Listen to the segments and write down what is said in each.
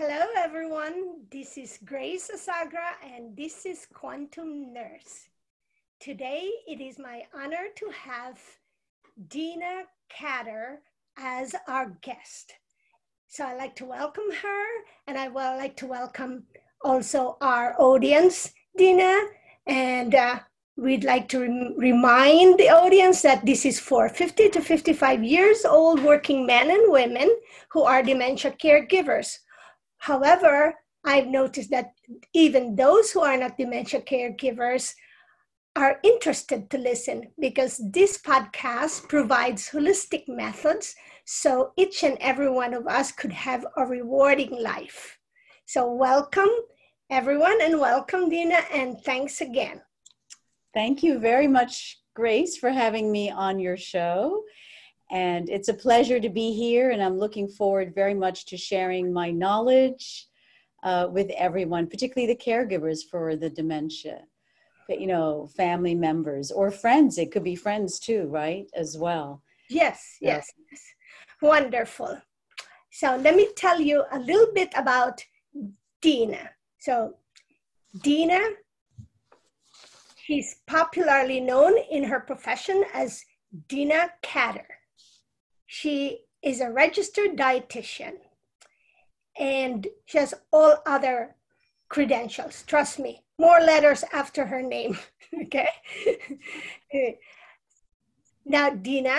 Hello, everyone. This is Grace Asagra, and this is Quantum Nurse. Today, it is my honor to have Dina Khader as our guest. So I'd like to welcome her, and I would like to welcome also our audience, Dina. And uh, we'd like to rem- remind the audience that this is for 50 to 55 years old working men and women who are dementia caregivers. However, I've noticed that even those who are not dementia caregivers are interested to listen because this podcast provides holistic methods so each and every one of us could have a rewarding life. So, welcome everyone, and welcome, Dina, and thanks again. Thank you very much, Grace, for having me on your show. And it's a pleasure to be here, and I'm looking forward very much to sharing my knowledge uh, with everyone, particularly the caregivers for the dementia. But, you know, family members or friends. It could be friends too, right? As well. Yes, yes, yes. Wonderful. So let me tell you a little bit about Dina. So, Dina, she's popularly known in her profession as Dina Khader. She is a registered dietitian and she has all other credentials. Trust me, more letters after her name. okay. now, Dina,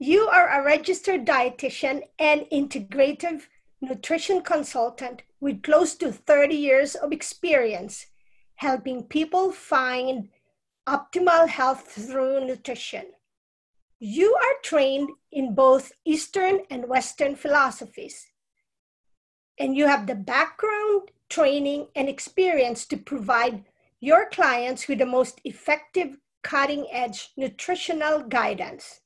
you are a registered dietitian and integrative nutrition consultant with close to 30 years of experience helping people find optimal health through nutrition. You are trained in both Eastern and Western philosophies, and you have the background, training, and experience to provide your clients with the most effective cutting edge nutritional guidance.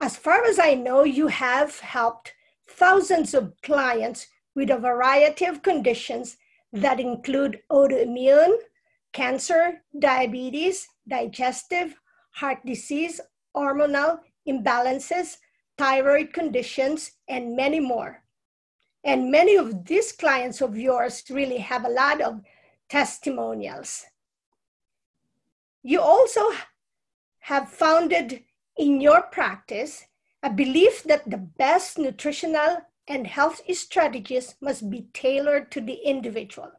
As far as I know, you have helped thousands of clients with a variety of conditions that include autoimmune, cancer, diabetes, digestive, heart disease, hormonal imbalances, thyroid conditions, and many more. And many of these clients of yours really have a lot of testimonials. You also have founded in your practice a belief that the best nutritional and health strategies must be tailored to the individual.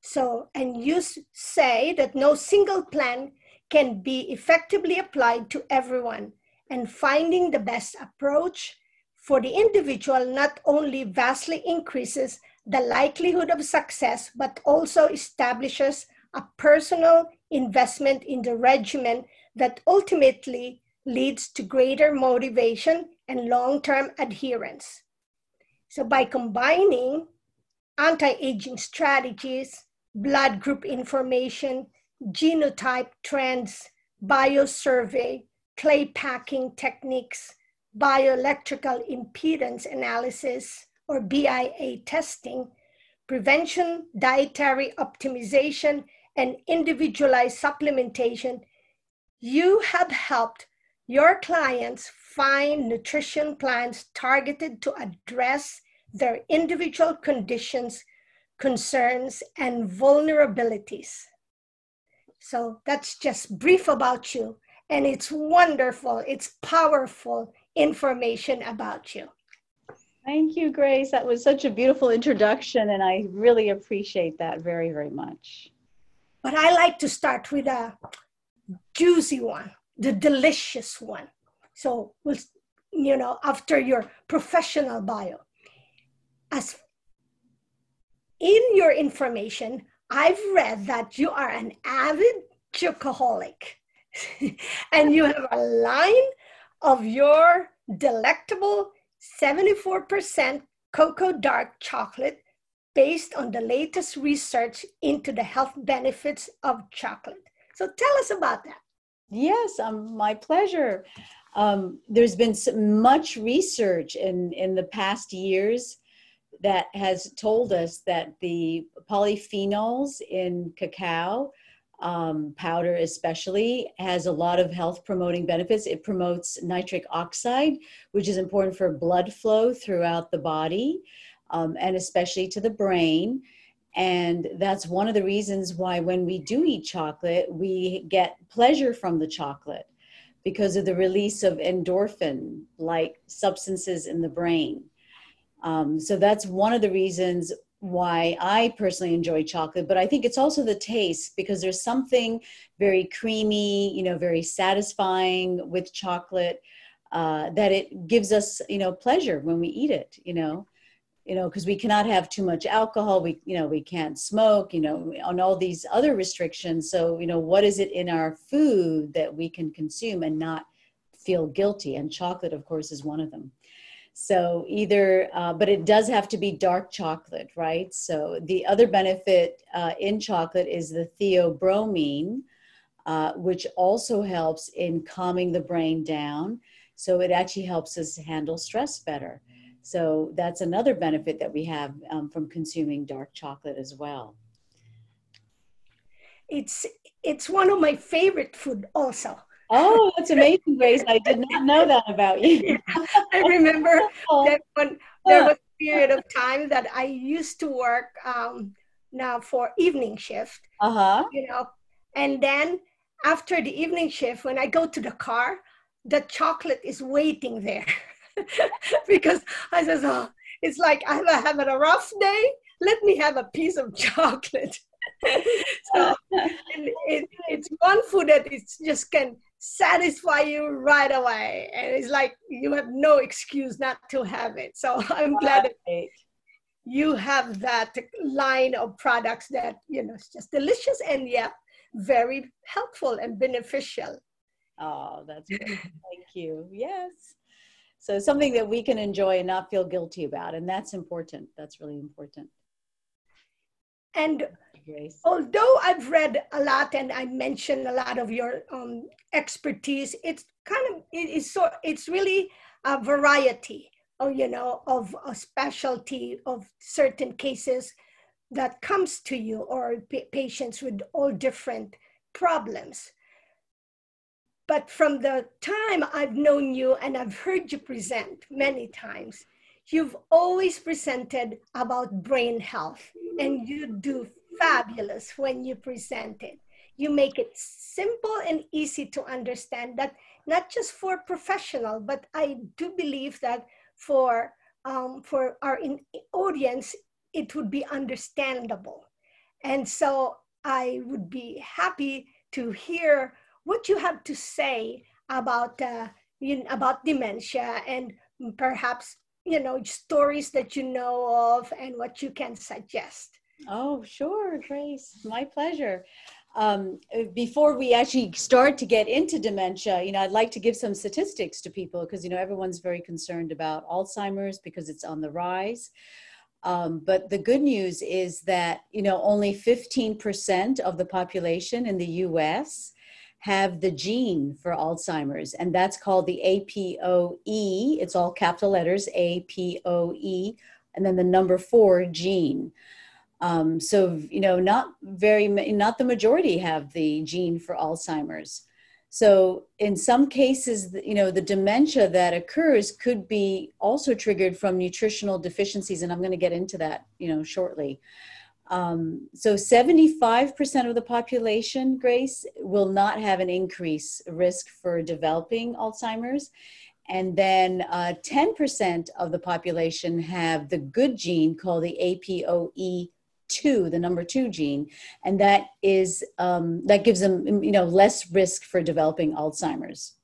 So, and you say that no single plan can be effectively applied to everyone, and finding the best approach for the individual not only vastly increases the likelihood of success, but also establishes a personal investment in the regimen that ultimately leads to greater motivation and long term adherence. So, by combining anti aging strategies, blood group information, genotype trends, biosurvey, clay packing techniques, bioelectrical impedance analysis, or BIA testing, prevention, dietary optimization, and individualized supplementation, you have helped your clients find nutrition plans targeted to address their individual conditions, concerns, and vulnerabilities. So that's just brief about you. And it's wonderful, it's powerful information about you. Thank you, Grace. That was such a beautiful introduction, and I really appreciate that very, very much. But I like to start with a juicy one the delicious one. So, we'll, you know, after your professional bio, as in your information, I've read that you are an avid chocoholic and you have a line of your delectable 74% cocoa dark chocolate based on the latest research into the health benefits of chocolate. So tell us about that. Yes, um, my pleasure. Um, there's been so much research in, in the past years that has told us that the polyphenols in cacao um, powder especially has a lot of health promoting benefits it promotes nitric oxide which is important for blood flow throughout the body um, and especially to the brain. And that's one of the reasons why when we do eat chocolate, we get pleasure from the chocolate because of the release of endorphin like substances in the brain. Um, so that's one of the reasons why I personally enjoy chocolate, but I think it's also the taste because there's something very creamy, you know, very satisfying with chocolate uh, that it gives us, you know, pleasure when we eat it, you know, you know, because we cannot have too much alcohol, we, you know, we can't smoke, you know, on all these other restrictions. So, you know, what is it in our food that we can consume and not feel guilty? And chocolate, of course, is one of them. So either, uh, but it does have to be dark chocolate, right? So the other benefit uh, in chocolate is the theobromine, uh, which also helps in calming the brain down. So it actually helps us handle stress better. So that's another benefit that we have um, from consuming dark chocolate as well. It's it's one of my favorite food also. Oh, that's amazing, Grace. I did not know that about you. I remember oh. that when there was a period of time that I used to work um, now for evening shift. Uh-huh. You know, and then after the evening shift, when I go to the car, the chocolate is waiting there. because I says, oh, it's like I'm having a rough day. Let me have a piece of chocolate. so it, it's one food that it's just can satisfy you right away. And it's like you have no excuse not to have it. So i'm glad that you have that line of products that you know it's just delicious and yeah very helpful and beneficial. Oh that's great. Thank you. Yes. So something that we can enjoy and not feel guilty about and that's important. That's really important. And Grace. Although I've read a lot and I mentioned a lot of your um, expertise, it's kind of it is so it's really a variety of you know of a specialty of certain cases that comes to you or p- patients with all different problems. But from the time I've known you and I've heard you present many times, you've always presented about brain health and you do fabulous when you present it. You make it simple and easy to understand that not just for professional, but I do believe that for um, for our audience, it would be understandable. And so I would be happy to hear what you have to say about uh, you, about dementia and perhaps you know stories that you know of and what you can suggest. Oh, sure, Grace. My pleasure. Um, before we actually start to get into dementia, you know, I'd like to give some statistics to people because, you know, everyone's very concerned about Alzheimer's because it's on the rise. Um, but the good news is that, you know, only 15% of the population in the US have the gene for Alzheimer's, and that's called the APOE. It's all capital letters, APOE, and then the number four gene. Um, so, you know, not very, not the majority have the gene for Alzheimer's. So, in some cases, you know, the dementia that occurs could be also triggered from nutritional deficiencies, and I'm going to get into that, you know, shortly. Um, so, 75% of the population, Grace, will not have an increase risk for developing Alzheimer's. And then uh, 10% of the population have the good gene called the APOE two, the number two gene, and that is um, that gives them you know less risk for developing Alzheimer's.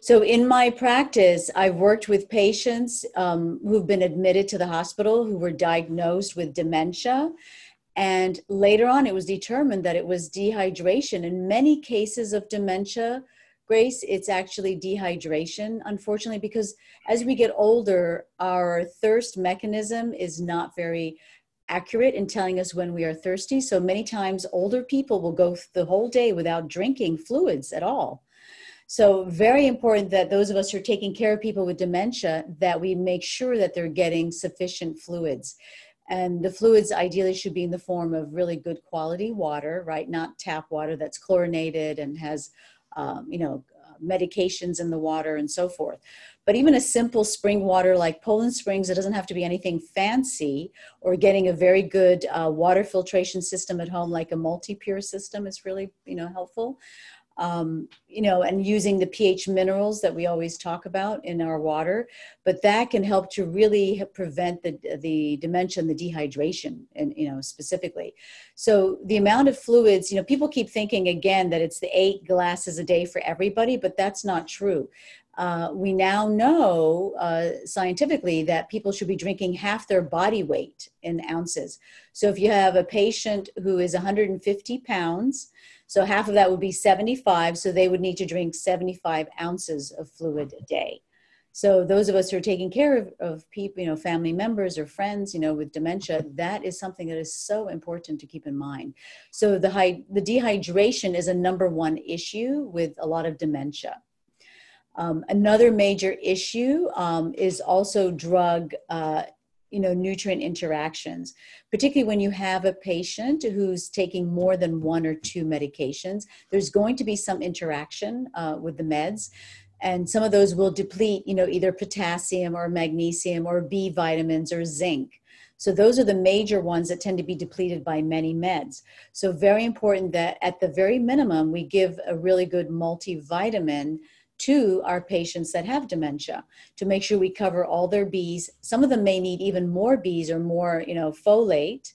So in my practice, I've worked with patients um, who've been admitted to the hospital who were diagnosed with dementia. And later on, it was determined that it was dehydration. In many cases of dementia, Grace, it's actually dehydration, unfortunately, because as we get older, our thirst mechanism is not very accurate in telling us when we are thirsty. So many times older people will go the whole day without drinking fluids at all. So very important that those of us who are taking care of people with dementia that we make sure that they're getting sufficient fluids. And the fluids ideally should be in the form of really good quality water, right? Not tap water that's chlorinated and has, um, you know, medications in the water and so forth. But even a simple spring water like Poland Springs, it doesn't have to be anything fancy, or getting a very good uh, water filtration system at home, like a multi-pure system, is really you know helpful um, you know, and using the pH minerals that we always talk about in our water. But that can help to really prevent the, the dementia and the dehydration, and you know, specifically. So the amount of fluids, you know, people keep thinking again that it's the eight glasses a day for everybody, but that's not true. Uh, we now know uh, scientifically that people should be drinking half their body weight in ounces. So if you have a patient who is 150 pounds, so half of that would be 75. So they would need to drink 75 ounces of fluid a day. So those of us who are taking care of, of people, you know, family members or friends, you know, with dementia, that is something that is so important to keep in mind. So the high, the dehydration is a number one issue with a lot of dementia. Um, another major issue um, is also drug uh, you know nutrient interactions particularly when you have a patient who's taking more than one or two medications there's going to be some interaction uh, with the meds. And some of those will deplete you know either potassium or magnesium or b vitamins or zinc. So those are the major ones that tend to be depleted by many meds. So very important that at the very minimum we give a really good multivitamin to our patients that have dementia to make sure we cover all their Bs. Some of them may need even more Bs or more, you know, folate.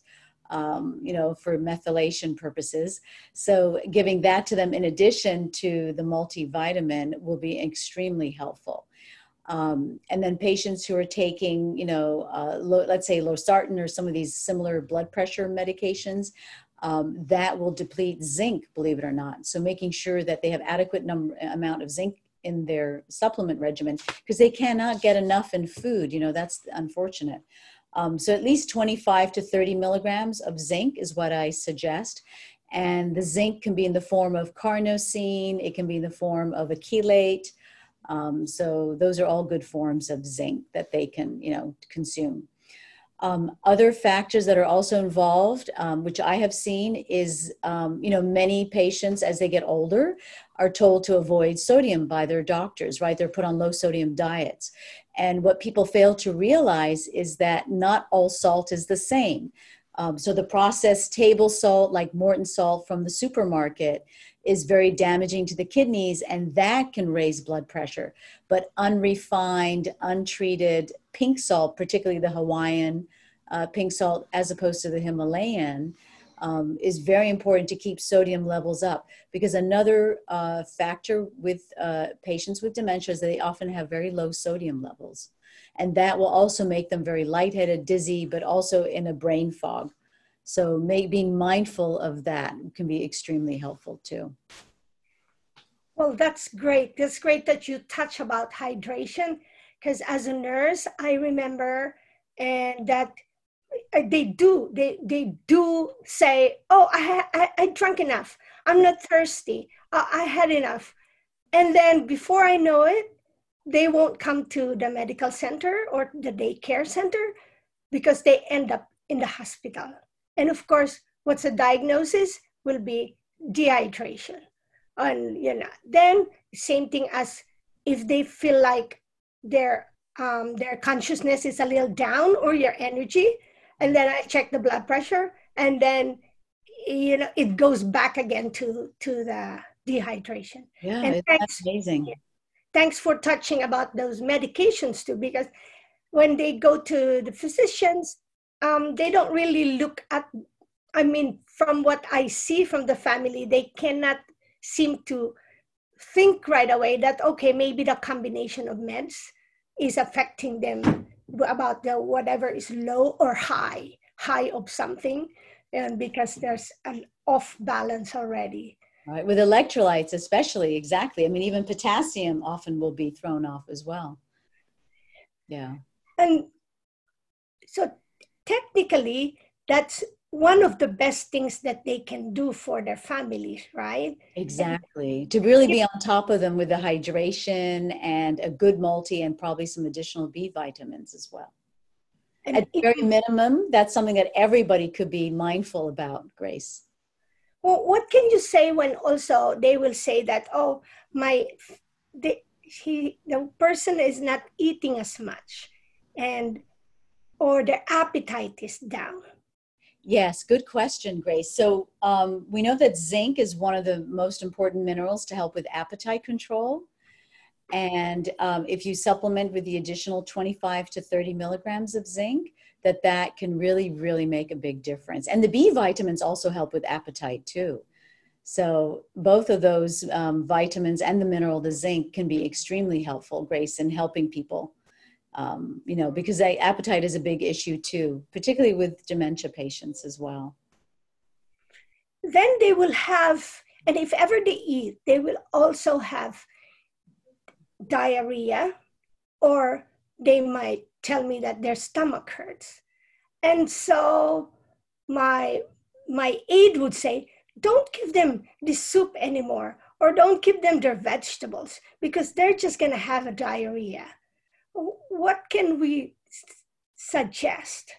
Um, you know, for methylation purposes. So, giving that to them in addition to the multivitamin will be extremely helpful. Um, and then patients who are taking, you know, uh, let's say losartan or some of these similar blood pressure medications, um, that will deplete zinc, believe it or not. So making sure that they have adequate number amount of zinc in their supplement regimen because they cannot get enough in food. You know, that's unfortunate. Um, so at least 25 to 30 milligrams of zinc is what I suggest. And the zinc can be in the form of carnosine, it can be in the form of a chelate. Um, so those are all good forms of zinc that they can, you know, consume. Um, other factors that are also involved, um, which I have seen, is um, you know many patients as they get older are told to avoid sodium by their doctors. Right, they're put on low sodium diets, and what people fail to realize is that not all salt is the same. Um, so the processed table salt, like Morton salt from the supermarket, is very damaging to the kidneys, and that can raise blood pressure. But unrefined, untreated pink salt, particularly the Hawaiian uh, pink salt as opposed to the Himalayan, um, is very important to keep sodium levels up because another uh, factor with uh, patients with dementia is that they often have very low sodium levels. And that will also make them very lightheaded, dizzy, but also in a brain fog. So may, being mindful of that can be extremely helpful too. Well, that's great. That's great that you touch about hydration because as a nurse, I remember and that uh, they do they they do say oh i i, I drank enough. I'm not thirsty. Uh, i had enough. And then before i know it they won't come to the medical center or the daycare center because they end up in the hospital. And of course what's the diagnosis? Will be dehydration. And you know then same thing as if they feel like their um, their consciousness is a little down or your energy and then i check the blood pressure and then you know it goes back again to to the dehydration. Yeah and thanks, amazing. Thanks for touching about those medications too because when they go to the physicians um, they don't really look at i mean from what i see from the family they cannot seem to think right away that okay maybe the combination of meds is affecting them about the whatever is low or high high of something and because there's an off balance already. Right with electrolytes especially exactly. I mean even potassium often will be thrown off as well. Yeah. And so technically that's one of the best things that they can do for their families, right? Exactly. And, to really be on top of them with the hydration and a good multi and probably some additional B vitamins as well. At the very minimum, that's something that everybody could be mindful about, Grace. Well, what can you say when also they will say that, oh, my the he the person is not eating as much and or their appetite is down Yes, good question, Grace. So um, we know that zinc is one of the most important minerals to help with appetite control. And um, if you supplement with the additional 25 to 30 milligrams of zinc, that that can really, really make a big difference. And the B vitamins also help with appetite too. So both of those um, vitamins and the mineral, the zinc, can be extremely helpful, Grace, in helping people um, you know, because they, appetite is a big issue too, particularly with dementia patients as well. Then they will have, and if ever they eat, they will also have diarrhea, or they might tell me that their stomach hurts. And so my my aide would say, don't give them the soup anymore, or don't give them their vegetables because they're just to have a diarrhea what can we suggest?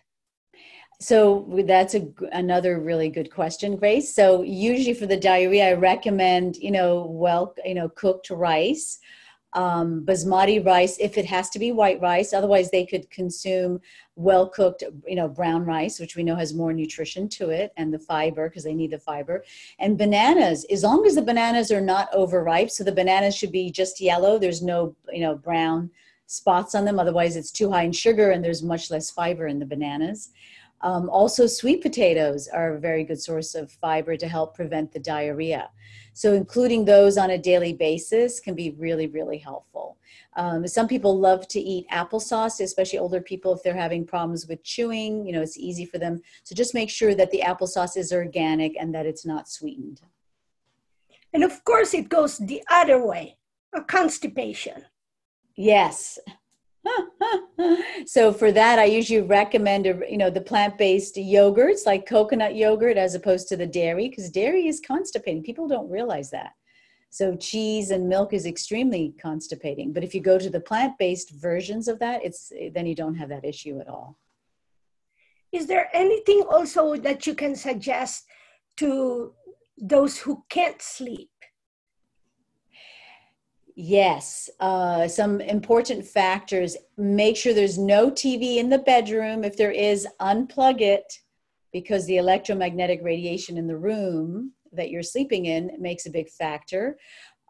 So that's a, another really good question, Grace. So usually for the diarrhea, I recommend you know well you know cooked rice, um, basmati rice if it has to be white rice. Otherwise, they could consume well cooked you know brown rice, which we know has more nutrition to it and the fiber because they need the fiber. And bananas, as long as the bananas are not overripe, so the bananas should be just yellow. There's no you know brown spots on them. Otherwise, it's too high in sugar and there's much less fiber in the bananas. Um, also, sweet potatoes are a very good source of fiber to help prevent the diarrhea. So, including those on a daily basis can be really, really helpful. Um, some people love to eat applesauce, especially older people if they're having problems with chewing. You know, it's easy for them. So, just make sure that the applesauce is organic and that it's not sweetened. And of course, it goes the other way a constipation. Yes. so for that, I usually recommend, you know, the plant-based yogurts like coconut yogurt as opposed to the dairy because dairy is constipating. People don't realize that. So cheese and milk is extremely constipating. But if you go to the plant-based versions of that, it's then you don't have that issue at all. Is there anything also that you can suggest to those who can't sleep? Yes, uh, some important factors. Make sure there's no TV in the bedroom. If there is, unplug it because the electromagnetic radiation in the room that you're sleeping in makes a big factor.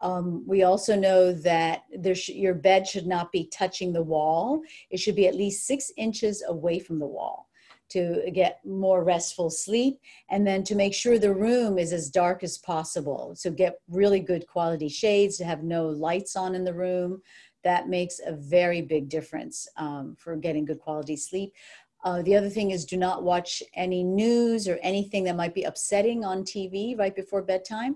Um, we also know that sh- your bed should not be touching the wall. It should be at least six inches away from the wall to get more restful sleep and then to make sure the room is as dark as possible. So get really good quality shades to have no lights on in the room. That makes a very big difference um, for getting good quality sleep. Uh, the other thing is do not watch any news or anything that might be upsetting on TV right before bedtime.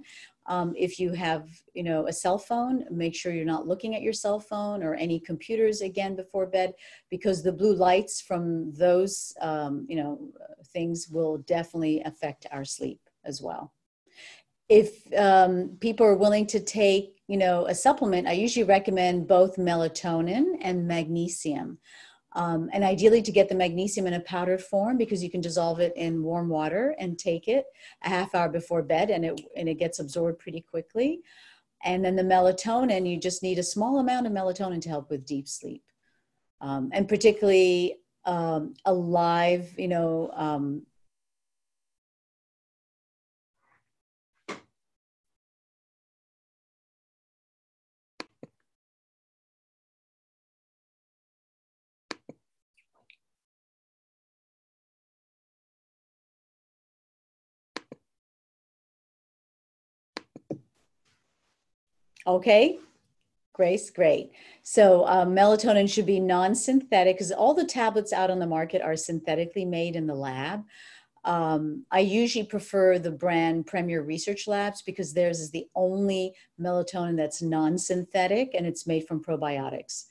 Um, if you have, you know, a cell phone, make sure you're not looking at your cell phone or any computers again before bed, because the blue lights from those, um, you know, things will definitely affect our sleep as well. If um, people are willing to take, you know, a supplement, I usually recommend both melatonin and magnesium. Um, and ideally to get the magnesium in a powdered form because you can dissolve it in warm water and take it a half hour before bed and it, and it gets absorbed pretty quickly. And then the melatonin, you just need a small amount of melatonin to help with deep sleep. Um, and particularly um, a live, you know, Okay, Grace, great. So um, melatonin should be non-synthetic because all the tablets out on the market are synthetically made in the lab. Um, I usually prefer the brand Premier Research Labs because theirs is the only melatonin that's non-synthetic and it's made from probiotics.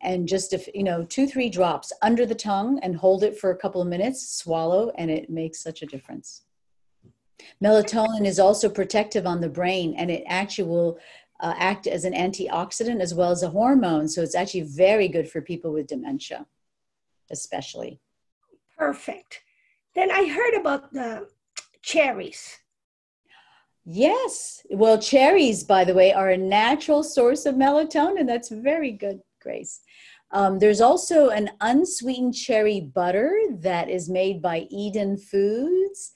And just if, you know, two, three drops under the tongue and hold it for a couple of minutes, swallow, and it makes such a difference. Melatonin is also protective on the brain and it actually will uh, act as an antioxidant as well as a hormone. So it's actually very good for people with dementia, especially. Perfect. Then I heard about the cherries. Yes. Well, cherries, by the way, are a natural source of melatonin. That's very good, Grace. Um, there's also an unsweetened cherry butter that is made by Eden Foods.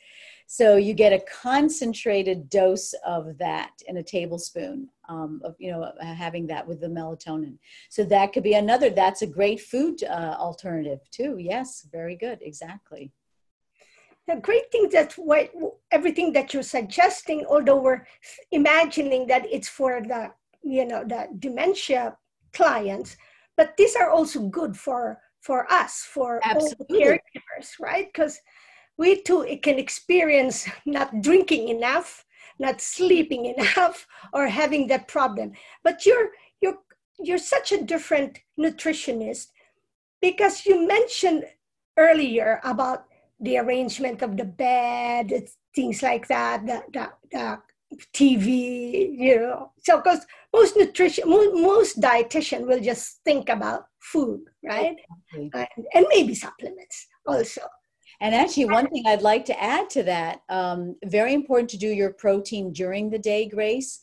So you get a concentrated dose of that in a tablespoon um, of, you know, having that with the melatonin. So that could be another, that's a great food uh, alternative too. Yes, very good. Exactly. The great thing that what everything that you're suggesting, although we're imagining that it's for the, you know, the dementia clients, but these are also good for for us, for Absolutely. all caregivers, right? Because we too can experience not drinking enough not sleeping enough or having that problem. But you're you're you're such a different nutritionist because you mentioned earlier about the arrangement of the bed things like that the, the, the tv you know. So because most nutrition most, most dietitian will just think about food right? Exactly. and, and maybe supplements also and actually, one thing I'd like to add to that um, very important to do your protein during the day, Grace,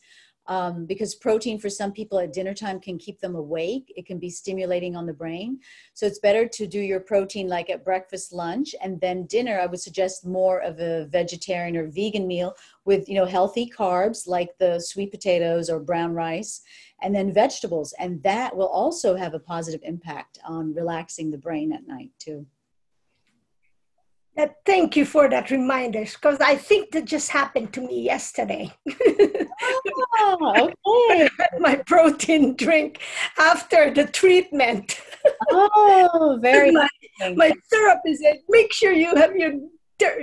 um, because protein for some people at dinner time can keep them awake. It can be stimulating on the brain. So it's better to do your protein like at breakfast, lunch, and then dinner. I would suggest more of a vegetarian or vegan meal with you know healthy carbs like the sweet potatoes or brown rice, and then vegetables. And that will also have a positive impact on relaxing the brain at night too. Thank you for that reminder because I think that just happened to me yesterday. oh, okay. my protein drink after the treatment. Oh, very my, my therapist said, make sure you have your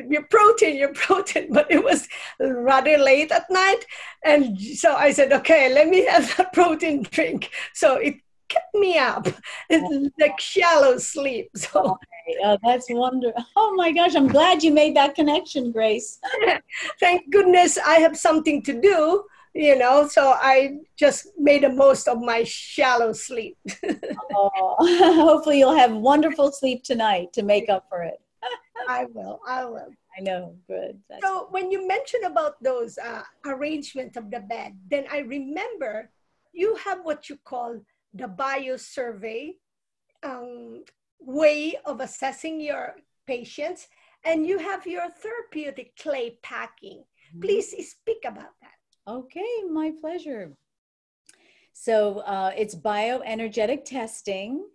your protein, your protein, but it was rather late at night. And so I said, okay, let me have a protein drink. So it kept me up. It's like shallow sleep. So Oh, that's wonderful. Oh my gosh, I'm glad you made that connection, Grace. Thank goodness I have something to do, you know, so I just made the most of my shallow sleep. oh, hopefully you'll have wonderful sleep tonight to make up for it. I will. I will. I know. Good. That's so when you mentioned about those uh, arrangement of the bed, then I remember you have what you call the bio survey um, way of assessing your patients and you have your therapeutic clay packing. Mm-hmm. please speak about that. Okay my pleasure. So uh, it's bioenergetic testing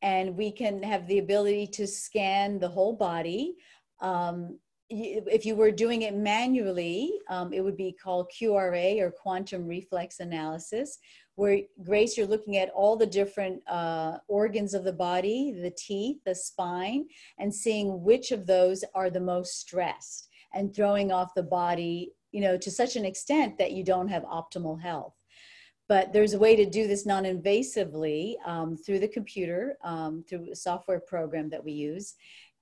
and we can have the ability to scan the whole body um, if you were doing it manually, um, it would be called QRA or quantum reflex analysis, where Grace, you're looking at all the different uh, organs of the body, the teeth, the spine, and seeing which of those are the most stressed and throwing off the body, you know, to such an extent that you don't have optimal health. But there's a way to do this non-invasively um, through the computer, um, through a software program that we use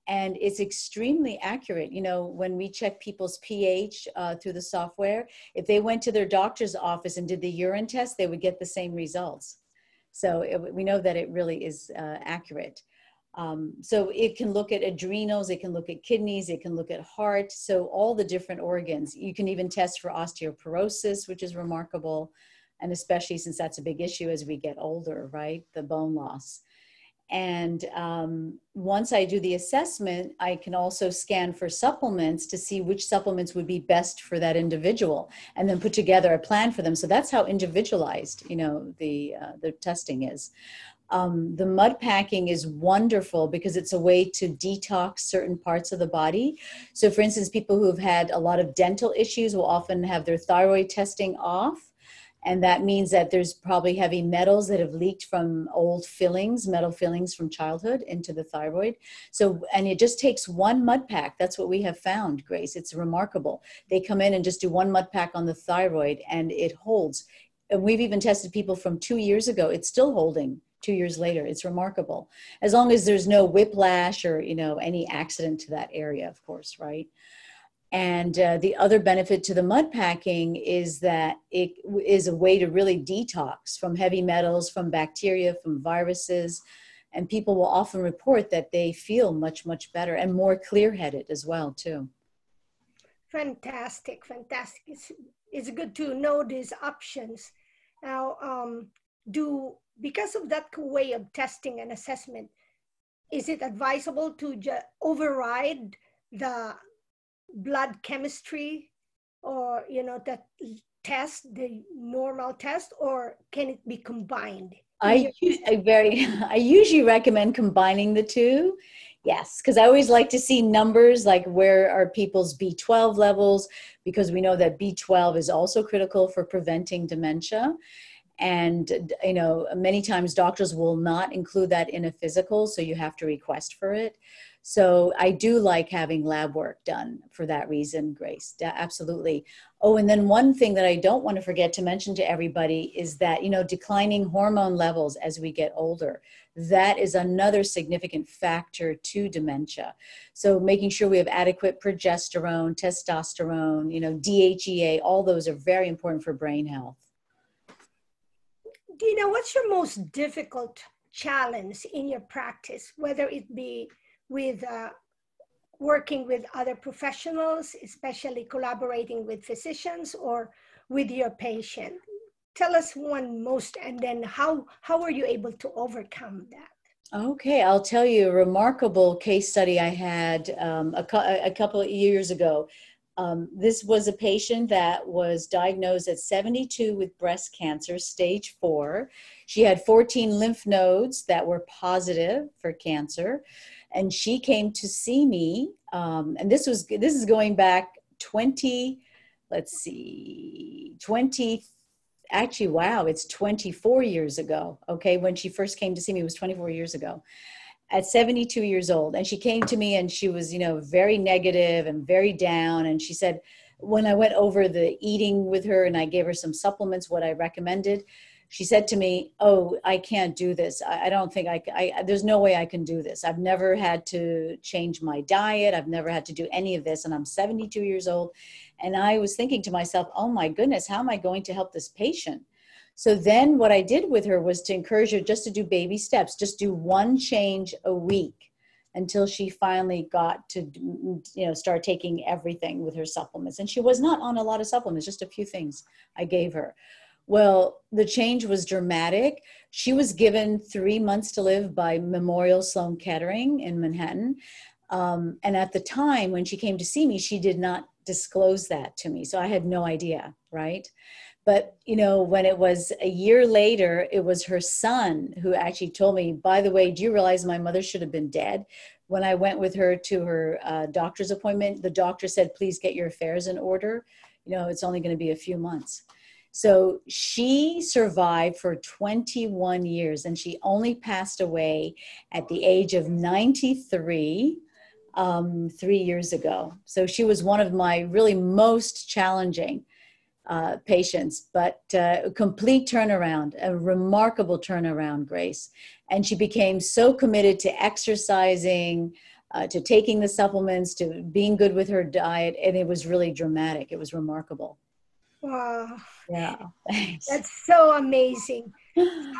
and it's extremely accurate. You know, when we check people's pH uh, through the software, if they went to their doctor's office and did the urine test, they would get the same results. So it, we know that it really is uh, accurate. Um, so it can look at adrenals, it can look at kidneys, it can look at heart. So all the different organs. You can even test for osteoporosis, which is remarkable, and especially since that's a big issue as we get older, right? The bone loss. And um, once I do the assessment, I can also scan for supplements to see which supplements would be best for that individual, and then put together a plan for them. So that's how individualized, you know, the uh, the testing is. Um, the mud packing is wonderful because it's a way to detox certain parts of the body. So, for instance, people who have had a lot of dental issues will often have their thyroid testing off and that means that there's probably heavy metals that have leaked from old fillings metal fillings from childhood into the thyroid. So and it just takes one mud pack. That's what we have found grace. It's remarkable. They come in and just do one mud pack on the thyroid and it holds. And we've even tested people from two years ago. It's still holding two years later. It's remarkable. As long as there's no whiplash or you know any accident to that area of course right and uh, the other benefit to the mud packing is that it is a way to really detox from heavy metals, from bacteria, from viruses. And people will often report that they feel much, much better and more clear headed as well, too. Fantastic, fantastic. It's, it's good to know these options. Now, um, do because of that way of testing and assessment, is it advisable to ju- override the blood chemistry or you know that test the normal test or can it be combined I, I very I usually recommend combining the two. Yes, because I always like to see numbers like where are people's B12 levels because we know that B12 is also critical for preventing dementia. And you know, many times doctors will not include that in a physical, so you have to request for it. So I do like having lab work done for that reason, Grace. Absolutely. Oh, and then one thing that I don't want to forget to mention to everybody is that, you know, declining hormone levels as we get older. That is another significant factor to dementia. So making sure we have adequate progesterone, testosterone, you know, DHEA, all those are very important for brain health. Dina, what's your most difficult challenge in your practice, whether it be with uh, working with other professionals, especially collaborating with physicians or with your patient. Tell us one most, and then how how were you able to overcome that? Okay, I'll tell you a remarkable case study I had um, a, a, couple of years ago. Um, this was a patient that was diagnosed at 72 with breast cancer, stage four. She had 14 lymph nodes that were positive for cancer and she came to see me um, and this was this is going back 20 let's see 20 actually wow it's 24 years ago okay? When she first came to see me it was 24 years ago at 72 years old. And she came to me and she was you know very negative and very down. And she said when i went over the eating with her and i gave her some supplements what i recommended she said to me, "Oh, I can't do this. I, I don't think I, I. There's no way I can do this. I've never had to change my diet. I've never had to do any of this, and I'm 72 years old." And I was thinking to myself, "Oh my goodness, how am I going to help this patient?" So then, what I did with her was to encourage her just to do baby steps, just do one change a week until she finally got to you know start taking everything with her supplements and she was not on a lot of supplements just a few things i gave her well, the change was dramatic. She was given three months to live by Memorial Sloan Kettering in Manhattan. Um, and at the time when she came to see me, she did not disclose that to me. So I had no idea, right? But, you know, when it was a year later, it was her son who actually told me, by the way, do you realize my mother should have been dead? When I went with her to her uh, doctor's appointment, the doctor said, please get your affairs in order. You know, it's only going to be a few months. So she survived for 21 years and she only passed away at the age of 93 um, three years ago. So she was one of my really most challenging uh, patients, but uh, a complete turnaround, a remarkable turnaround, Grace. And she became so committed to exercising, uh, to taking the supplements, to being good with her diet, and it was really dramatic. It was remarkable. Wow. Yeah. Thanks. That's so amazing.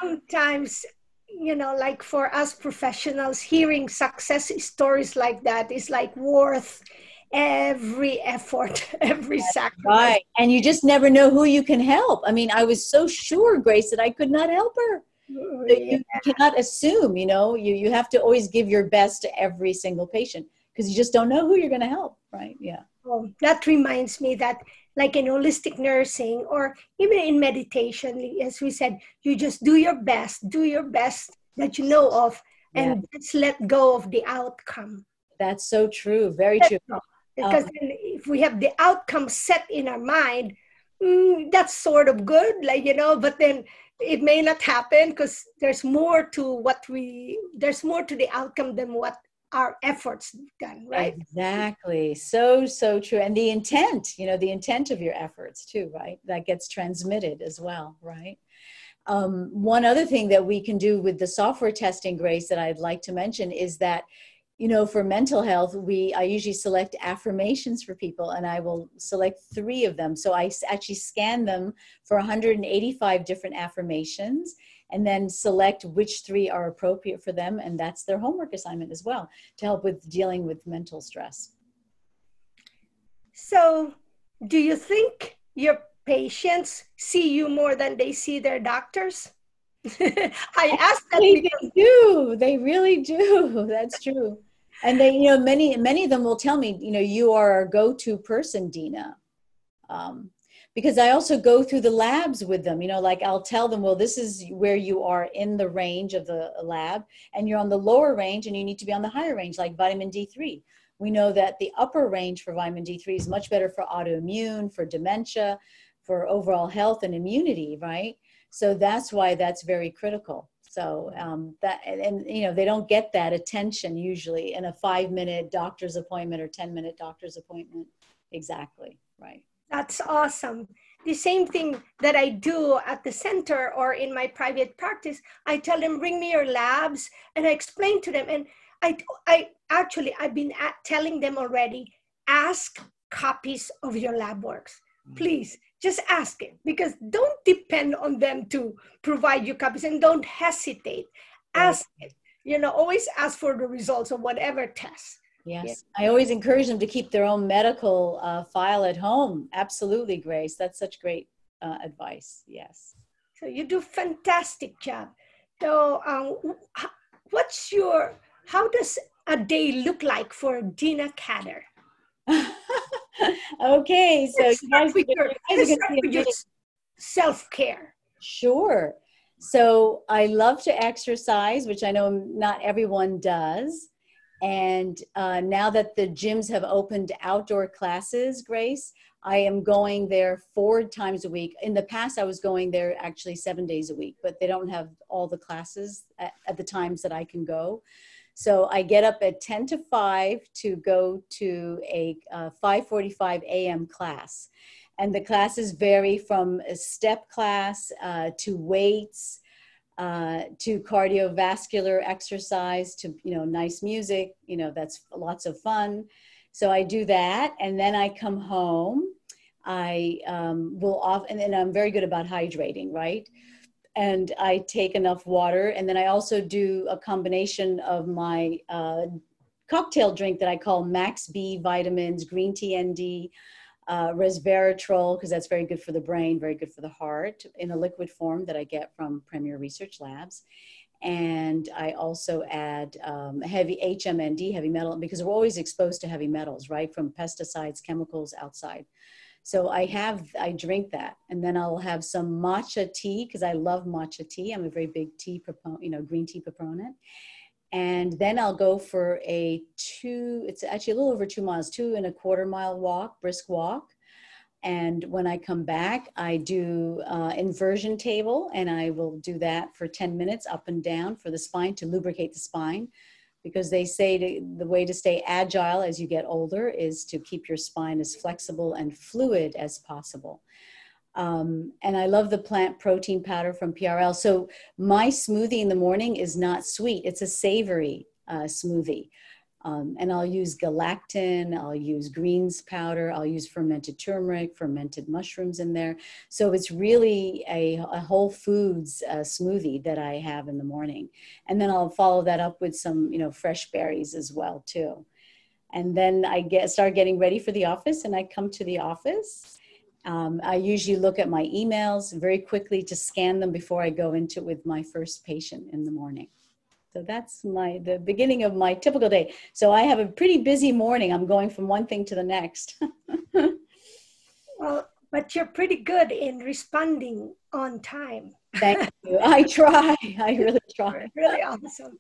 Sometimes, you know, like for us professionals, hearing success stories like that is like worth every effort, every That's sacrifice. Right. And you just never know who you can help. I mean, I was so sure, Grace, that I could not help her. Oh, yeah. You cannot assume, you know, you, you have to always give your best to every single patient because you just don't know who you're going to help, right? Yeah. Oh, that reminds me that like in holistic nursing or even in meditation, as we said, you just do your best, do your best that you know of, and yeah. just let go of the outcome. That's so true. Very true. Because um, if we have the outcome set in our mind, mm, that's sort of good, like, you know, but then it may not happen because there's more to what we, there's more to the outcome than what our efforts done right? Exactly. So so true. And the intent you know the intent of your efforts too right? That gets transmitted as well right? Um, one other thing that we can do with the software testing grace that i'd like to mention is that you know for mental health we i usually select affirmations for people and i will select three of them. So i actually scan them for 185 different affirmations and then select which three are appropriate for them. And that's their homework assignment as well to help with dealing with mental stress. So, do you think your patients see you more than they see their doctors? I asked that they do. They really do. That's true. And they, you know, many many of them will tell me, you know, you are our go-to person, Dina. Um, because I also go through the labs with them. You know, like I'll tell them, well, this is where you are in the range of the lab, and you're on the lower range, and you need to be on the higher range, like vitamin D3. We know that the upper range for vitamin D3 is much better for autoimmune, for dementia, for overall health and immunity, right? So that's why that's very critical. So um, that and, and, you know they don't get that attention usually in a five minute doctor's appointment or ten minute doctor's appointment. Exactly right. That's awesome. The same thing that I do at the center or in my private practice, I tell them, bring me your labs, and I explain to them. And I, I actually, I've been telling them already, ask copies of your lab works. Mm. Please, just ask it because don't depend on them to provide you copies and don't hesitate. Ask it. You know, always ask for the results of whatever test. Yes. I always encourage them to keep their own medical uh, file at home. Absolutely, Grace. That's such great uh, advice. Yes. So you do fantastic job. So um, what's your, how does a day look like for Dina Khader? okay. So you guys, you guys your self-care. Sure. So I love to exercise, which I know not everyone does. And uh, now that the gyms have opened outdoor classes, Grace, I am going there four times a week. In the past, I was going there actually seven days a week, but they don't have all the classes at, at the times that I can go. So I get up at 10 to 5 to go to a uh, 5:45 a.m. class, and the classes vary from a step class uh, to weights uh, to cardiovascular exercise to you know nice music you know that's lots of fun. So i do that and then i come home. I um, will off and i'm very good about hydrating right? And i take enough water and then i also do a combination of my uh, cocktail drink that i call max b vitamins green tea nd uh, resveratrol, because that's very good for the brain, very good for the heart, in a liquid form that I get from Premier Research Labs. And I also add um, heavy HMND, heavy metal, because we're always exposed to heavy metals, right, from pesticides, chemicals outside. So I have, I drink that, and then I'll have some matcha tea because I love matcha tea. I'm a very big tea proponent, you know, green tea proponent and then I'll go for a two, it's actually a little over two miles, two and a quarter mile walk, brisk walk. And when I come back, I do uh, inversion table and I will do that for 10 minutes up and down for the spine to lubricate the spine because they say to, the way to stay agile as you get older is to keep your spine as flexible and fluid as possible. Um, and I love the plant protein powder from PRL. So my smoothie in the morning is not sweet; it's a savory uh, smoothie. Um, and I'll use galactin, I'll use greens powder, I'll use fermented turmeric, fermented mushrooms in there. So it's really a, a whole foods uh, smoothie that I have in the morning. And then I'll follow that up with some, you know, fresh berries as well too. And then I get start getting ready for the office, and I come to the office um, I usually look at my emails very quickly to scan them before I go into it with my first patient in the morning. So that's my the beginning of my typical day. So I have a pretty busy morning. I'm going from one thing to the next. well, but you're pretty good in responding on time. Thank you. I try. I really try. really awesome.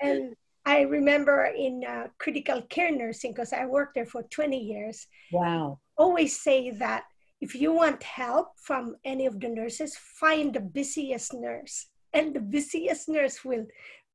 And I remember in uh, critical care nursing because I worked there for 20 years. Wow. Always say that if you want help from any of the nurses, find the busiest nurse, and the busiest nurse will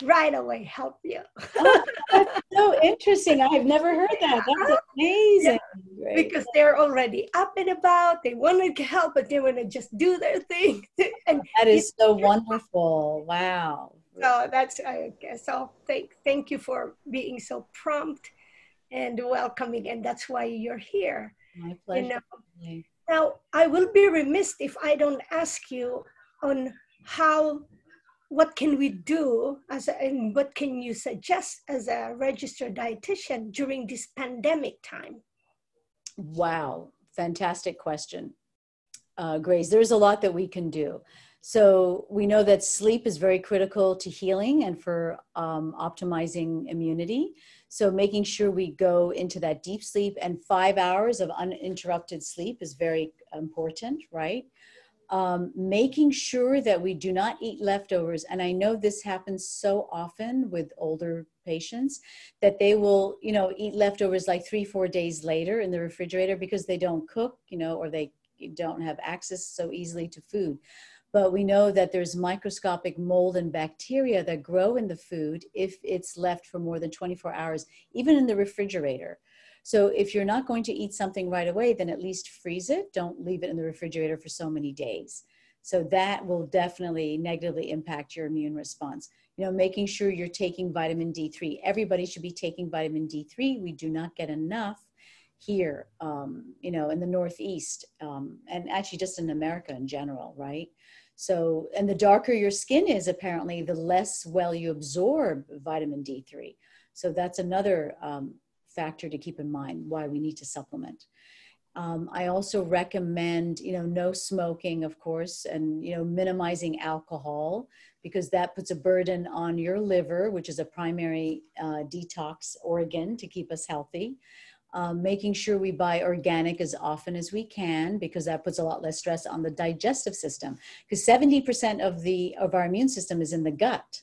right away help you. oh, that's so interesting. I've never heard that. That's amazing. Yeah, because they're already up and about. They want to help, but they want to just do their thing. and that is so wonderful. Wow. So that's I guess. So thank thank you for being so prompt and welcoming, and that's why you're here. My pleasure. You know, now, I will be remiss if I don't ask you on how, what can we do as a, and what can you suggest as a registered dietitian during this pandemic time? Wow, fantastic question, uh, Grace. There's a lot that we can do. So we know that sleep is very critical to healing and for um, optimizing immunity. So making sure we go into that deep sleep and five hours of uninterrupted sleep is very important, right? Um, making sure that we do not eat leftovers. And I know this happens so often with older patients that they will, you know, eat leftovers like three, four days later in the refrigerator because they don't cook, you know, or they don't have access so easily to food but we know that there's microscopic mold and bacteria that grow in the food if it's left for more than 24 hours, even in the refrigerator. So if you're not going to eat something right away, then at least freeze it. Don't leave it in the refrigerator for so many days. So that will definitely negatively impact your immune response. You know, making sure you're taking vitamin D3. Everybody should be taking vitamin D3. We do not get enough here, um, you know, in the Northeast, um, and actually just in America in general, right? So, and the darker your skin is, apparently, the less well you absorb vitamin D3. So, that's another um, factor to keep in mind why we need to supplement. Um, I also recommend, you know, no smoking, of course, and, you know, minimizing alcohol because that puts a burden on your liver, which is a primary uh, detox organ to keep us healthy um, making sure we buy organic as often as we can because that puts a lot less stress on the digestive system. Because 70% of the of our immune system is in the gut.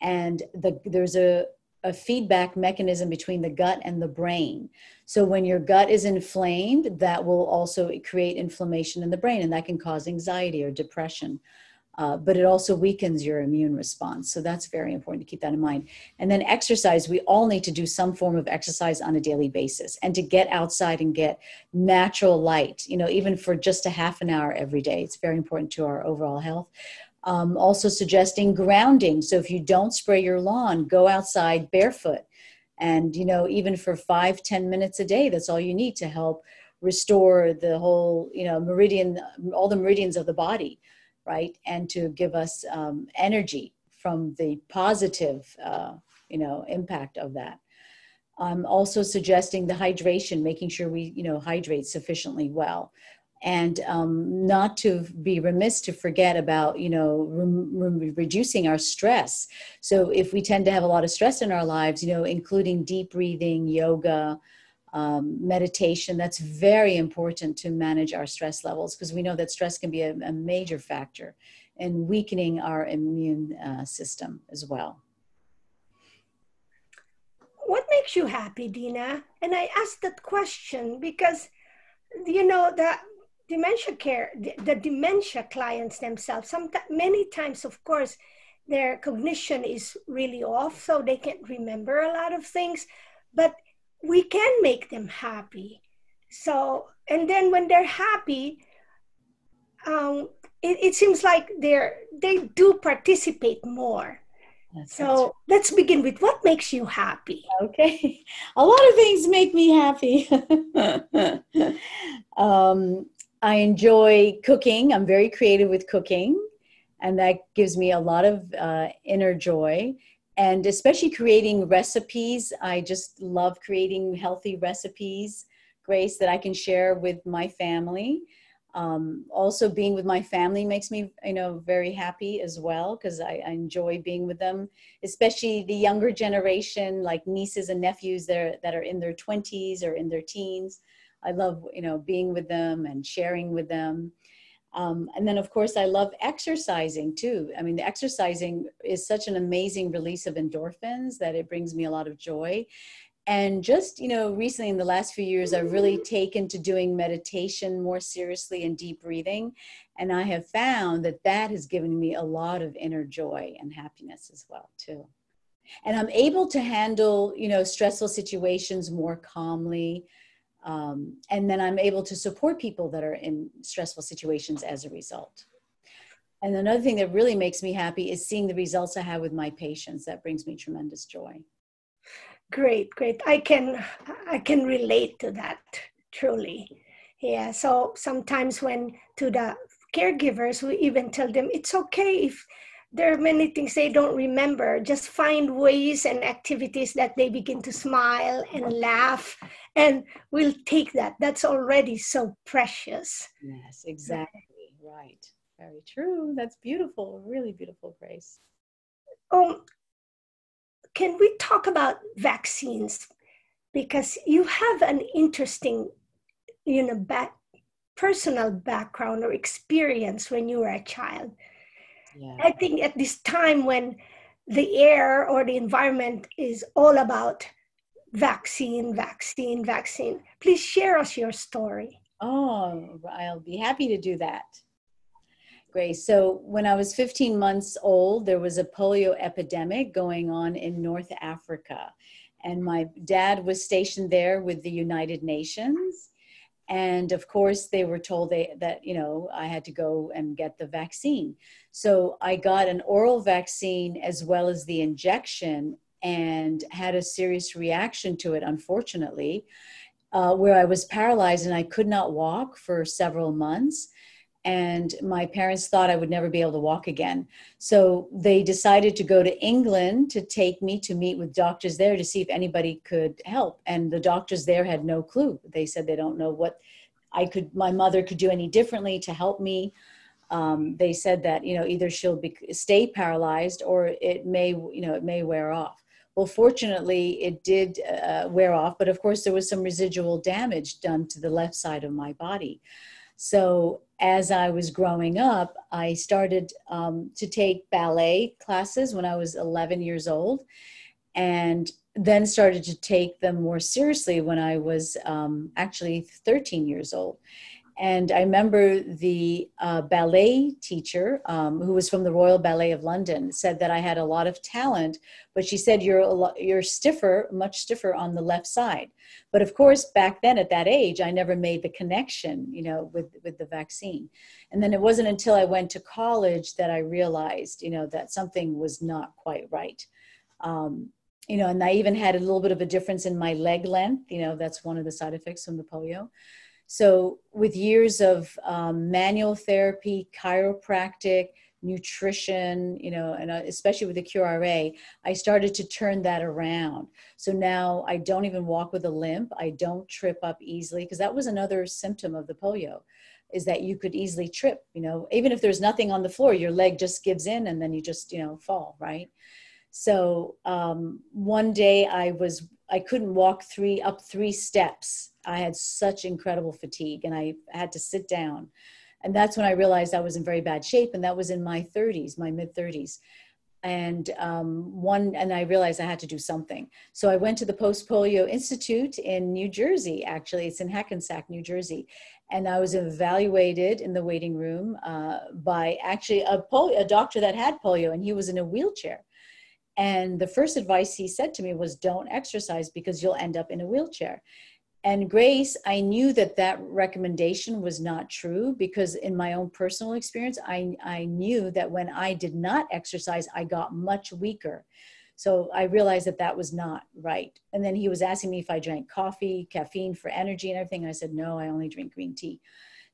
And the, there's a, a feedback mechanism between the gut and the brain. So when your gut is inflamed that will also create inflammation in the brain and that can cause anxiety or depression uh, but it also weakens your immune response. So that's very important to keep that in mind. And then exercise, we all need to do some form of exercise on a daily basis and to get outside and get natural light, you know, even for just a half an hour every day. It's very important to our overall health. Um, also suggesting grounding. So if you don't spray your lawn, go outside barefoot. And, you know, even for five, ten minutes a day, that's all you need to help restore the whole, you know, meridian, all the meridians of the body right? And to give us um, energy from the positive, uh, you know, impact of that. I'm also suggesting the hydration, making sure we, you know, hydrate sufficiently well. And um, not to be remiss to forget about, you know, re- re- reducing our stress. So if we tend to have a lot of stress in our lives, you know, including deep breathing, yoga, um, meditation. That's very important to manage our stress levels because we know that stress can be a, a major factor in weakening our immune uh, system as well. What makes you happy, Dina? And I asked that question because, you know, the dementia care, the, the dementia clients themselves, sometimes, many times, of course, their cognition is really off, so they can't remember a lot of things. But we can make them happy. So, and then when they're happy, um, it, it seems like they're they do participate more. That's so let's begin with what makes you happy. Okay, a lot of things make me happy. um, I enjoy cooking. I'm very creative with cooking, and that gives me a lot of uh, inner joy and especially creating recipes. I just love creating healthy recipes, Grace, that I can share with my family. Um, also, being with my family makes me, you know, very happy as well because I, I, enjoy being with them, especially the younger generation, like nieces and nephews that are, that are in their 20s or in their teens. I love, you know, being with them and sharing with them. Um, and then, of course, I love exercising too. I mean, the exercising is such an amazing release of endorphins that it brings me a lot of joy. And just, you know, recently in the last few years, I've really taken to doing meditation more seriously and deep breathing. And I have found that that has given me a lot of inner joy and happiness as well, too. And I'm able to handle, you know, stressful situations more calmly um, and then i'm able to support people that are in stressful situations as a result. And another thing that really makes me happy is seeing the results i have with my patients. That brings me tremendous joy. Great great. I can i can relate to that truly. Yeah so sometimes when to the caregivers we even tell them it's okay if there are many things they don't remember. Just find ways and activities that they begin to smile and laugh, and we'll take that. That's already so precious. Yes, exactly. Right. Very true. That's beautiful. Really beautiful, Grace. Um, can we talk about vaccines? Because you have an interesting, you know, back, personal background or experience when you were a child. Yeah. I think at this time when the air or the environment is all about vaccine, vaccine, vaccine, please share us your story. Oh, I'll be happy to do that. Grace. So, when I was 15 months old, there was a polio epidemic going on in North Africa. And my dad was stationed there with the United Nations and of course they were told they, that you know i had to go and get the vaccine so i got an oral vaccine as well as the injection and had a serious reaction to it unfortunately uh, where i was paralyzed and i could not walk for several months and my parents thought I would never be able to walk again. So they decided to go to England to take me to meet with doctors there to see if anybody could help. And the doctors there had no clue. They said they don't know what I could, my mother could do any differently to help me. Um, they said that you know either she'll be, stay paralyzed or it may you know it may wear off. Well, fortunately, it did uh, wear off, but of course there was some residual damage done to the left side of my body. So as I was growing up, I started um, to take ballet classes when I was 11 years old, and then started to take them more seriously when I was um, actually 13 years old. And I remember the uh, ballet teacher, um, who was from the Royal Ballet of London, said that I had a lot of talent, but she said you're a lot, you're stiffer, much stiffer on the left side. But of course, back then at that age, I never made the connection, you know, with with the vaccine. And then it wasn't until I went to college that I realized, you know, that something was not quite right. Um, you know, and I even had a little bit of a difference in my leg length. You know, that's one of the side effects from the polio. So, with years of um, manual therapy, chiropractic, nutrition, you know, and uh, especially with the QRA, I started to turn that around. So now I don't even walk with a limp. I don't trip up easily because that was another symptom of the polio is that you could easily trip, you know, even if there's nothing on the floor, your leg just gives in and then you just, you know, fall, right? So um, one day I was, I couldn't walk three up three steps I had such incredible fatigue and I had to sit down. And that's when I realized I was in very bad shape. And that was in my 30s, my mid 30s. And um, one, and I realized I had to do something. So I went to the Post Polio Institute in New Jersey, actually. It's in Hackensack, New Jersey. And I was evaluated in the waiting room uh, by actually a, polio, a doctor that had polio, and he was in a wheelchair. And the first advice he said to me was, Don't exercise because you'll end up in a wheelchair. And grace i knew that that recommendation was not true because in my own personal experience i i knew that when i did not exercise i got much weaker. So i realized that that was not right. And then he was asking me if i drank coffee caffeine for energy and everything. I said no i only drink green tea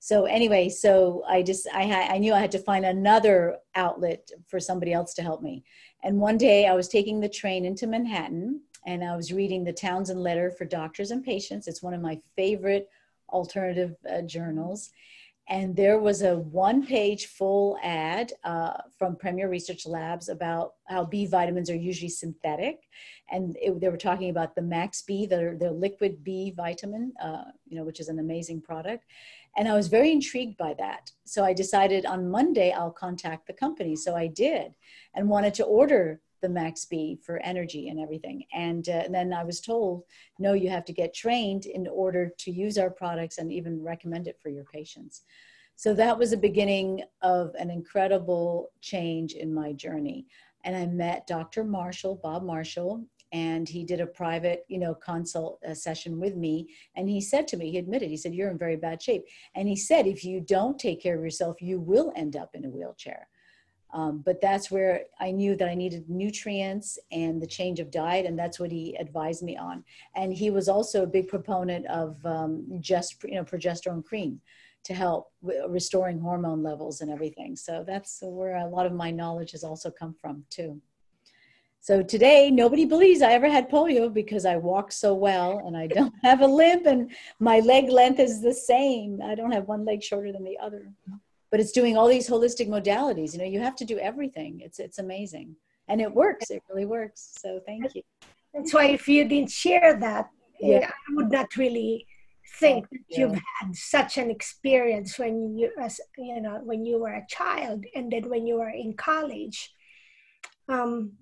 so anyway so i just i i knew i had to find another outlet for somebody else to help me and one day i was taking the train into manhattan and I was reading the Townsend Letter for Doctors and Patients. It's one of my favorite alternative uh, journals. And there was a one page full ad uh, from Premier Research Labs about how B vitamins are usually synthetic. And it, they were talking about the Max B, their, liquid B vitamin, uh, you know, which is an amazing product. And I was very intrigued by that. So I decided on Monday I'll contact the company. So I did and wanted to order the max b for energy and everything. And, uh, and, then i was told no you have to get trained in order to use our products and even recommend it for your patients. So that was the beginning of an incredible change in my journey. And i met dr marshall bob marshall and he did a private you know consult uh, session with me. And he said to me he admitted he said you're in very bad shape. And he said if you don't take care of yourself you will end up in a wheelchair um, but that's where I knew that I needed nutrients and the change of diet, and that's what he advised me on. And he was also a big proponent of um, just you know progesterone cream, to help restoring hormone levels and everything. So that's where a lot of my knowledge has also come from too. So today, nobody believes I ever had polio because I walk so well and I don't have a limp and my leg length is the same. I don't have one leg shorter than the other. But it's doing all these holistic modalities. You know, you have to do everything. It's it's amazing. And it works. It really works. So thank you. That's why if you didn't share that, yeah. I would not really think that yeah. you've had such an experience when you as you know when you were a child and then when you were in college. Um,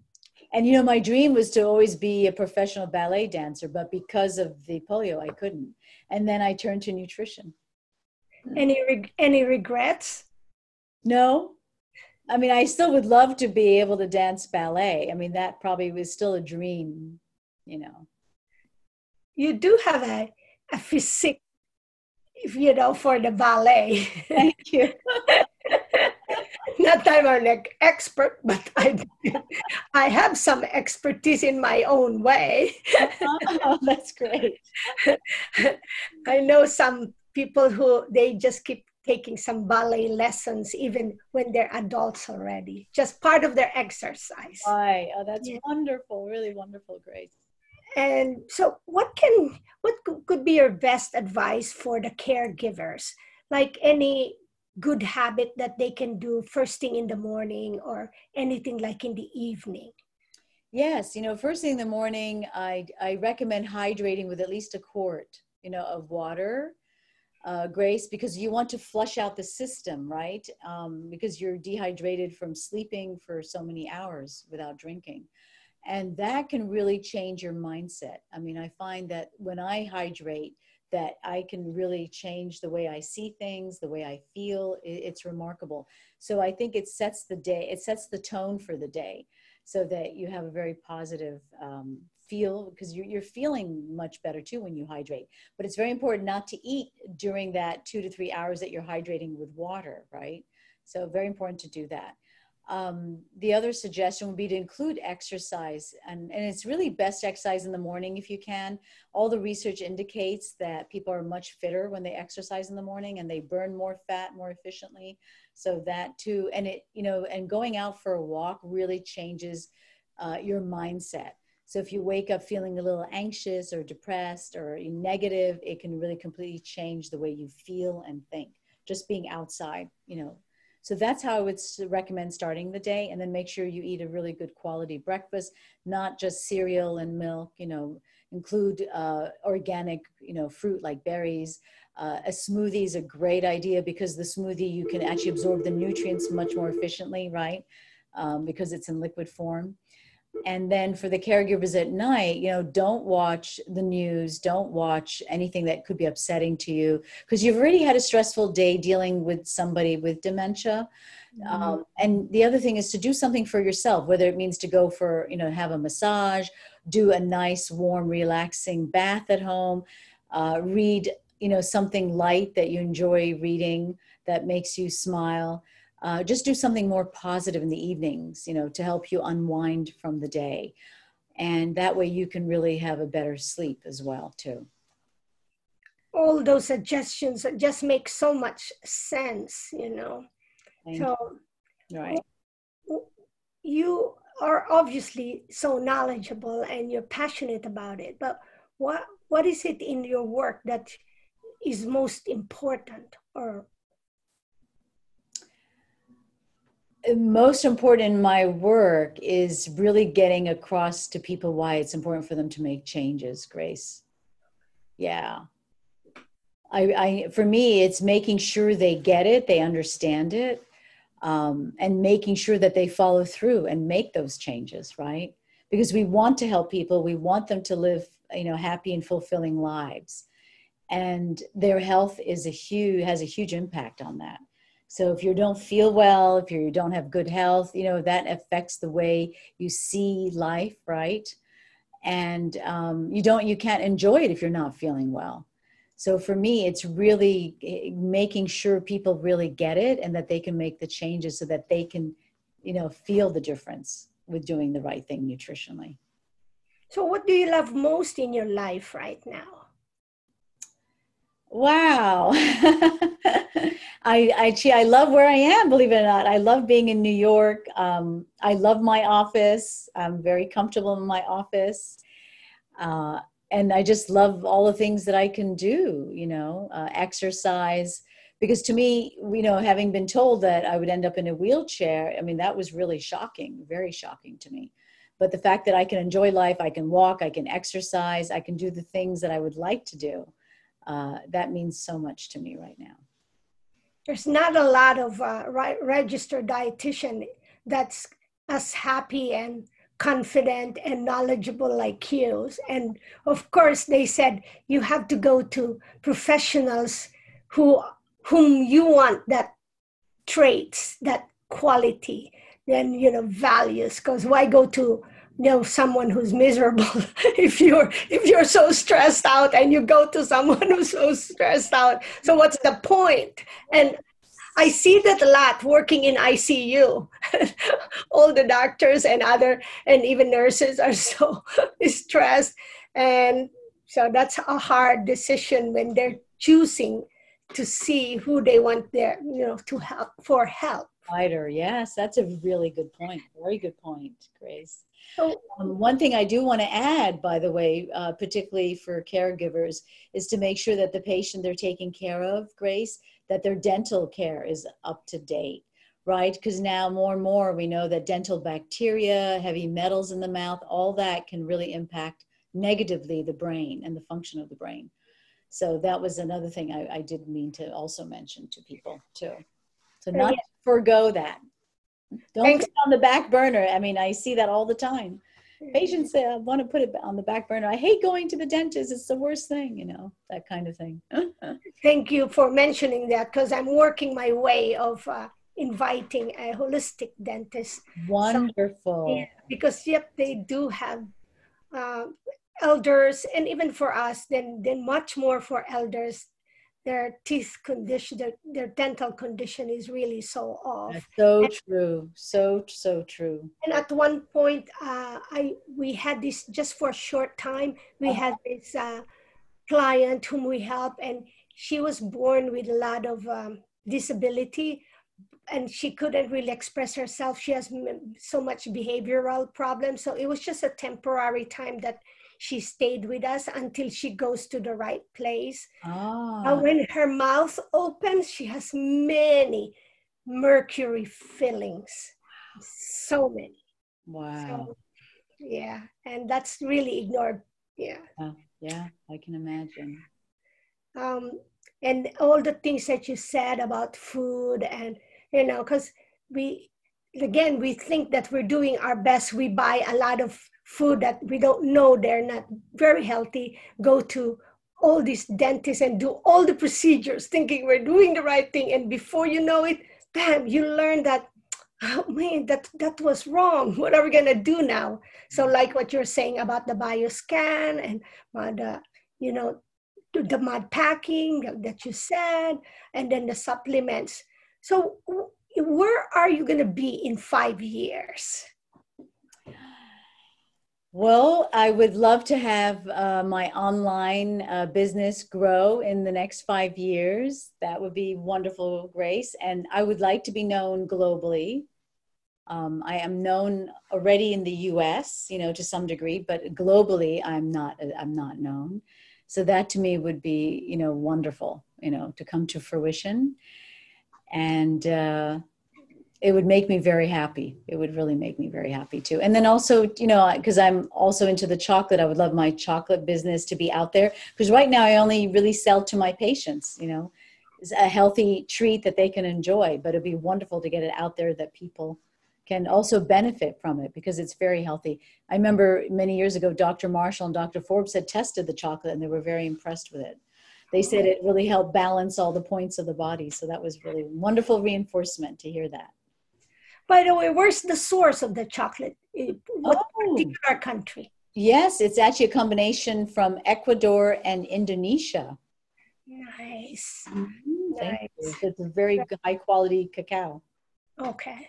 and you know my dream was to always be a professional ballet dancer but because of the polio i couldn't and then i turned to nutrition Mm. any reg- any regrets? No. I mean i still would love to be able to dance ballet. I mean that probably was still a dream you know. You do have a, a physique if you know for the ballet. Thank you. Not that I'm an expert, but I I have some expertise in my own way. oh, that's great. I know some people who they just keep taking some ballet lessons even when they're adults already, just part of their exercise. Right. Oh, that's yeah. wonderful. Really wonderful. Great. And so, what can what could be your best advice for the caregivers? Like any good habit that they can do first thing in the morning or anything like in the evening? Yes, you know, first thing in the morning, I, I recommend hydrating with at least a quart, you know, of water, uh, Grace, because you want to flush out the system, right? Um, because you're dehydrated from sleeping for so many hours without drinking. And that can really change your mindset. I mean, I find that when I hydrate, that I can really change the way I see things, the way I feel. It's remarkable. So I think it sets the day, it sets the tone for the day so that you have a very positive um, feel because you're, you're feeling much better too when you hydrate. But it's very important not to eat during that two to three hours that you're hydrating with water, right? So very important to do that. Um, the other suggestion would be to include exercise, and, and it's really best exercise in the morning if you can. All the research indicates that people are much fitter when they exercise in the morning and they burn more fat more efficiently. So that too, and it, you know, and going out for a walk really changes uh, your mindset. So if you wake up feeling a little anxious or depressed or negative, it can really completely change the way you feel and think. Just being outside, you know, so that's how I would recommend starting the day. And then make sure you eat a really good quality breakfast, not just cereal and milk, you know, include uh, organic, you know, fruit like berries. Uh, a smoothie is a great idea because the smoothie, you can actually absorb the nutrients much more efficiently, right? Um, because it's in liquid form and then for the caregivers at night you know don't watch the news don't watch anything that could be upsetting to you because you've already had a stressful day dealing with somebody with dementia mm-hmm. um, and the other thing is to do something for yourself whether it means to go for you know have a massage do a nice warm relaxing bath at home uh, read you know something light that you enjoy reading that makes you smile uh, just do something more positive in the evenings, you know, to help you unwind from the day. And that way you can really have a better sleep as well, too. All those suggestions just make so much sense, you know. Thank so, you. right. You are obviously so knowledgeable and you're passionate about it, but what what is it in your work that is most important or most important in my work is really getting across to people why it's important for them to make changes grace. Yeah. I, I for me it's making sure they get it they understand it um, and making sure that they follow through and make those changes right? Because we want to help people we want them to live you know happy and fulfilling lives. And their health is a huge has a huge impact on that so if you don't feel well, if you don't have good health, you know, that affects the way you see life, right? And um, you don't, you can't enjoy it if you're not feeling well. So for me, it's really eh, making sure people really get it and that they can make the changes so that they can, you know, feel the difference with doing the right thing nutritionally. So what do you love most in your life right now? Wow. I, I, I love where I am, believe it or not. I love being in New York. Um, I love my office. I'm very comfortable in my office. Uh, and I just love all the things that I can do, you know, uh, exercise. Because to me, you know, having been told that I would end up in a wheelchair, I mean, that was really shocking, very shocking to me. But the fact that I can enjoy life, I can walk, I can exercise, I can do the things that I would like to do, uh, that means so much to me right now. There's not a lot of uh, registered dietitian that's as happy and confident and knowledgeable like you. And of course, they said you have to go to professionals who whom you want that traits, that quality, then you know values. Because why go to know someone who's miserable if you're if you're so stressed out and you go to someone who's so stressed out so what's the point and I see that a lot working in ICU. All the doctors and other and even nurses are so stressed. And so that's a hard decision when they're choosing to see who they want their, you know, to help for help. Wider, yes, that's a really good point. Very good point, Grace. So, um, one thing I do want to add, by the way, uh, particularly for caregivers, is to make sure that the patient they're taking care of, Grace, that their dental care is up to date, right? Because now more and more we know that dental bacteria, heavy metals in the mouth, all that can really impact negatively the brain and the function of the brain. So that was another thing I, I did mean to also mention to people too. So not yeah. forego that. Don't Thanks. put it on the back burner. I mean, I see that all the time patients uh, want to put it on the back burner. I hate going to the dentist. It's the worst thing, you know, that kind of thing. Thank you for mentioning that because I'm working my way of uh, inviting a holistic dentist. Wonderful. So, yeah, because yep, they do have uh, elders, and even for us, then then much more for elders their teeth condition, their, their dental condition is really so off. That's so and, true, so so true. And at one point, uh, I we had this just for a short time. We uh-huh. had this uh, client whom we help, and she was born with a lot of um, disability, and she couldn't really express herself. She has so much behavioral problems, so it was just a temporary time that she stayed with us until she goes to the right place. Ah. when her mouth opens, she has many mercury fillings. So many. Wow. So, yeah, and that's really ignored. Yeah. Uh, yeah, I can imagine. Um, and all the things that you said about food and you know because we again we think that we're doing our best we buy a lot of food that we don't know they're not very healthy, go to all these dentists and do all the procedures thinking we're doing the right thing. And before you know it, bam, you learn that, oh man, that, that was wrong. What are we going to do now? So, like what you're saying about the bioscan and uh, the, you know, the mud packing that you said, and then the supplements. So, where are you going to be in five years? Well, I would love to have uh, my online uh, business grow in the next five years. That would be wonderful, Grace. And I would like to be known globally. Um, I am known already in the U.S., you know, to some degree, but globally, I'm not. I'm not known. So that to me would be, you know, wonderful, you know, to come to fruition. And uh, it would make me very happy. It would really make me very happy too. And then also, you know, because I'm also into the chocolate, I would love my chocolate business to be out there. Because right now, I only really sell to my patients. You know, it's a healthy treat that they can enjoy. But it'd be wonderful to get it out there that people can also benefit from it because it's very healthy. I remember many years ago, Dr. Marshall and Dr. Forbes had tested the chocolate, and they were very impressed with it. They said it really helped balance all the points of the body. So that was really wonderful reinforcement to hear that. By the way, where's the source of the chocolate? What oh. particular country? Yes, it's actually a combination from Ecuador and Indonesia. Nice. Mm-hmm. nice. It's a very high quality cacao. Okay.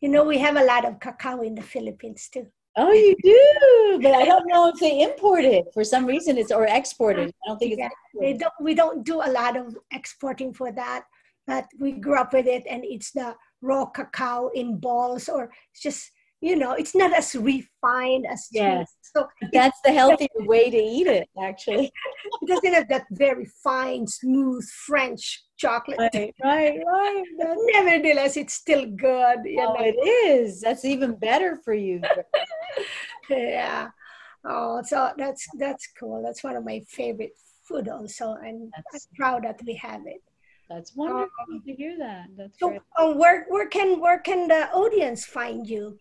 You know, we have a lot of cacao in the Philippines too. Oh, you do, but I don't know if they import it for some reason. It's or export it. I don't think it's. Yeah, they don't. We don't do a lot of exporting for that, but we grew up with it, and it's the raw cacao in balls, or just you know, it's not as refined as yes. So that's the healthier way to eat it, actually. it doesn't have that very fine, smooth French chocolate. Right, right, right. Nevertheless, it's still good. You oh, know? it is. That's even better for you. yeah. Oh, so that's that's cool. That's one of my favorite food also, and that's, I'm proud that we have it. That's wonderful um, to hear that. That's so, um, where where can where can the audience find you?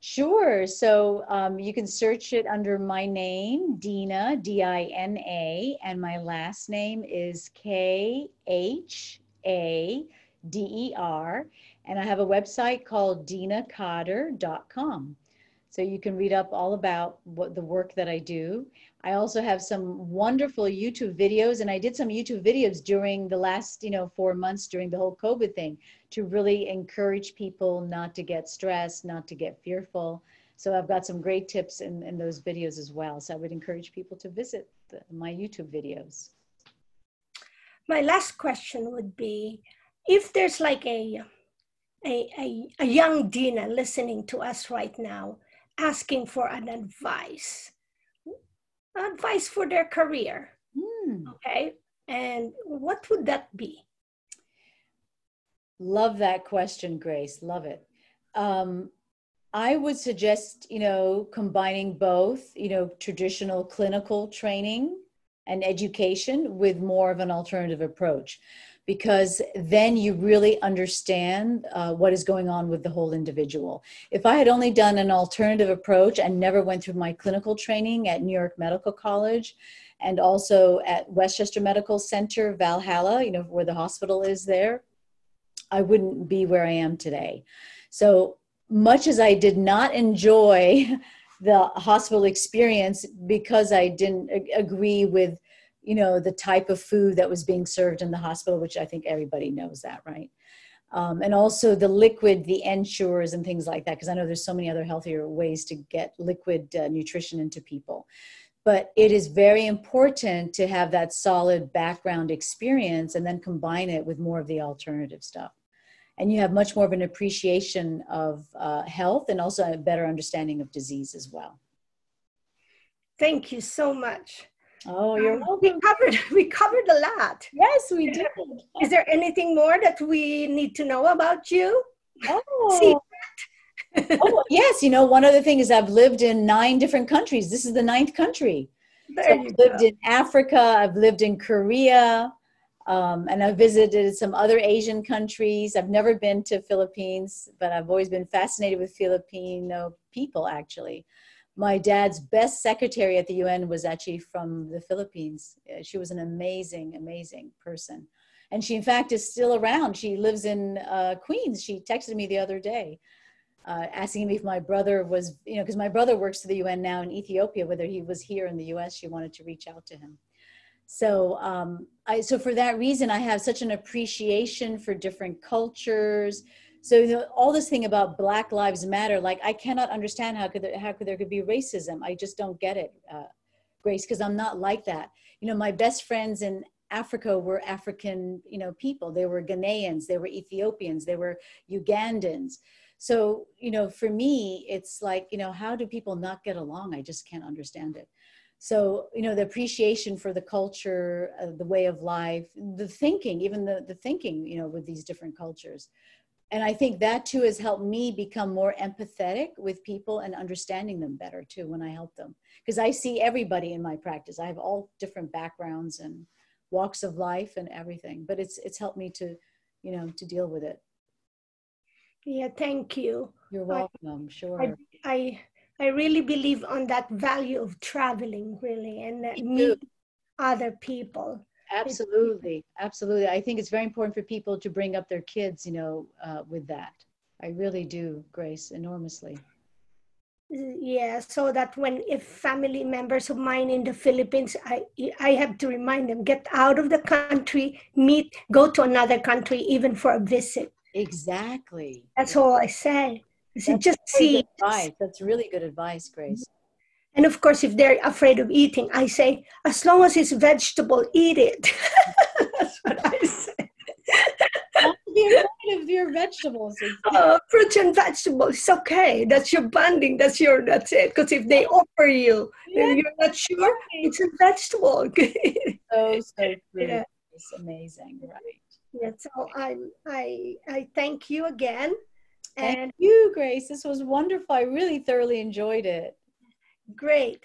Sure. So um, you can search it under my name, Dina, D I N A, and my last name is K H A D E R. And I have a website called dinakhader.com. So you can read up all about what the work that I do. I also have some wonderful YouTube videos, and I did some YouTube videos during the last, you know, four months during the whole COVID thing to really encourage people not to get stressed, not to get fearful. So I've got some great tips in, in those videos as well. So I would encourage people to visit the, my YouTube videos. My last question would be if there's like a, a, a, a young Dina listening to us right now, asking for an advice, advice for their career. Mm. Okay. And what would that be? Love that question, Grace. Love it. Um, I would suggest, you know, combining both, you know, traditional clinical training and education with more of an alternative approach because then you really understand uh, what is going on with the whole individual. If I had only done an alternative approach and never went through my clinical training at New York Medical College and also at Westchester Medical Center, Valhalla, you know, where the hospital is there, I wouldn't be where I am today. So much as I did not enjoy the hospital experience because I didn't agree with you know the type of food that was being served in the hospital which i think everybody knows that right? Um, and also the liquid the ensures and things like that because i know there's so many other healthier ways to get liquid uh, nutrition into people. But it is very important to have that solid background experience and then combine it with more of the alternative stuff. And you have much more of an appreciation of uh, health and also a better understanding of disease as well. Thank you so much Oh, you're um, we covered we covered a lot. Yes, we did. Is there anything more that we need to know about you? Oh. oh yes, you know, one other thing is I've lived in nine different countries. This is the ninth country. So I've lived in Africa, I've lived in Korea, um, and I've visited some other Asian countries. I've never been to Philippines, but I've always been fascinated with Filipino people actually my dad's best secretary at the UN was actually from the Philippines. Uh, she was an amazing, amazing person. And she, in fact, is still around. She lives in uh, Queens. She texted me the other day uh, asking me if my brother was, you know, because my brother works for the UN now in Ethiopia, whether he was here in the US, she wanted to reach out to him. So, um, I, so for that reason, I have such an appreciation for different cultures, so you know, all this thing about Black Lives Matter, like I cannot understand how could there, how could there could be racism. I just don't get it, uh, Grace, because I'm not like that. You know, my best friends in Africa were African, you know, people. They were Ghanaians, they were Ethiopians, they were Ugandans. So you know, for me, it's like you know, how do people not get along? I just can't understand it so you know the appreciation for the culture uh, the way of life the thinking even the, the thinking you know with these different cultures and i think that too has helped me become more empathetic with people and understanding them better too when i help them. Because i see everybody in my practice. I have all different backgrounds and walks of life and everything but it's it's helped me to you know to deal with it. Yeah thank you. You're welcome I, sure. I, I i really believe on that value of traveling really and meet other people absolutely. Absolutely. I think it's very important for people to bring up their kids you know uh, with that. I really do grace enormously. Yeah so that when if family members of mine in the philippines i i have to remind them get out of the country meet go to another country even for a visit. Exactly. That's all i say So just see. Advice. That's really good advice, Grace. And of course, if they're afraid of eating, I say, as long as it's vegetable, eat it. That's what I say. be afraid of your vegetables. Uh, fruits and vegetables, it's okay. That's your bonding. That's your. That's it. Because if they offer you, yeah. you're not sure. It's a vegetable. so so true. Yeah. It's amazing, right? Yeah. So I I I thank you again. Thank and you, Grace. This was wonderful. I really thoroughly enjoyed it. Great.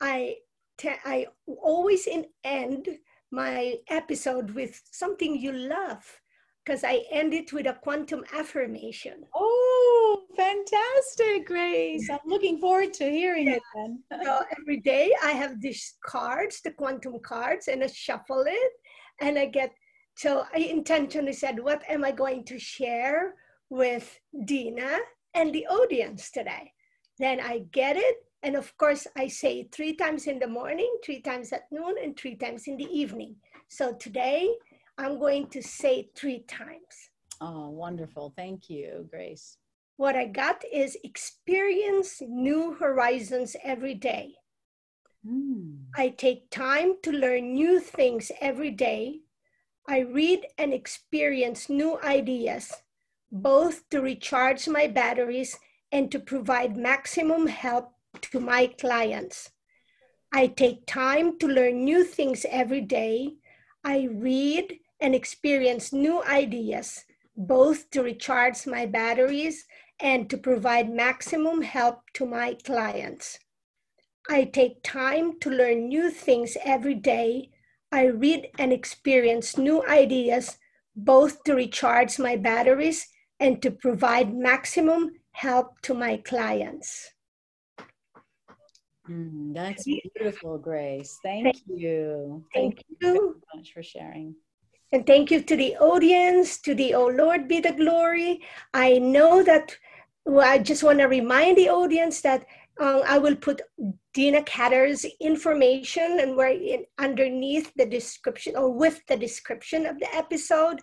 I I always in end my episode with something you love because I end it with a quantum affirmation. Oh, fantastic, Grace. I'm looking forward to hearing yeah. it then. so every day I have these cards, the quantum cards, and I shuffle it and I get, so I intentionally said, what am I going to share with Dina and the audience today? Then I get it. And of course, I say three times in the morning, three times at noon, and three times in the evening. So today, I'm going to say three times. Oh, wonderful. Thank you, Grace. What I got is experience new horizons every day. Mm. I take time to learn new things every day. I read and experience new ideas, both to recharge my batteries and to provide maximum help to my clients. I take time to learn new things every day. I read and experience new ideas, both to recharge my batteries and to provide maximum help to my clients. I take time to learn new things every day. I read and experience new ideas, both to recharge my batteries and to provide maximum help to my clients. Mm, that's beautiful, Grace. Thank, thank you. Thank, thank you. you so much for sharing. And thank you to the audience, to the Oh Lord be the glory. I know that well, I just want to remind the audience that um, I will put Dina Khader's information and where in, underneath the description or with the description of the episode.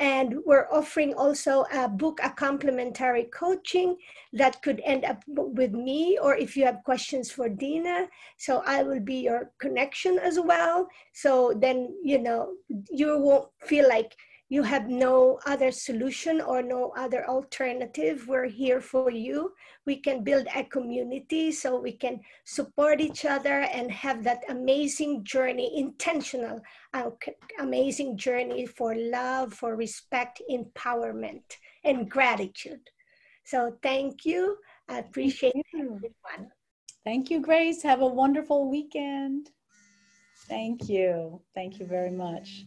And we're offering also a book, a complimentary coaching that could end up with me, or if you have questions for Dina. So I will be your connection as well. So then, you know, you won't feel like you have no other solution or no other alternative, we're here for you. We can build a community so we can support each other and have that amazing journey, intentional, uh, amazing journey for love, for respect, empowerment, and gratitude. So thank you. I appreciate Thank you. everyone. Thank you, Grace. Have a wonderful weekend. Thank you. Thank you very much.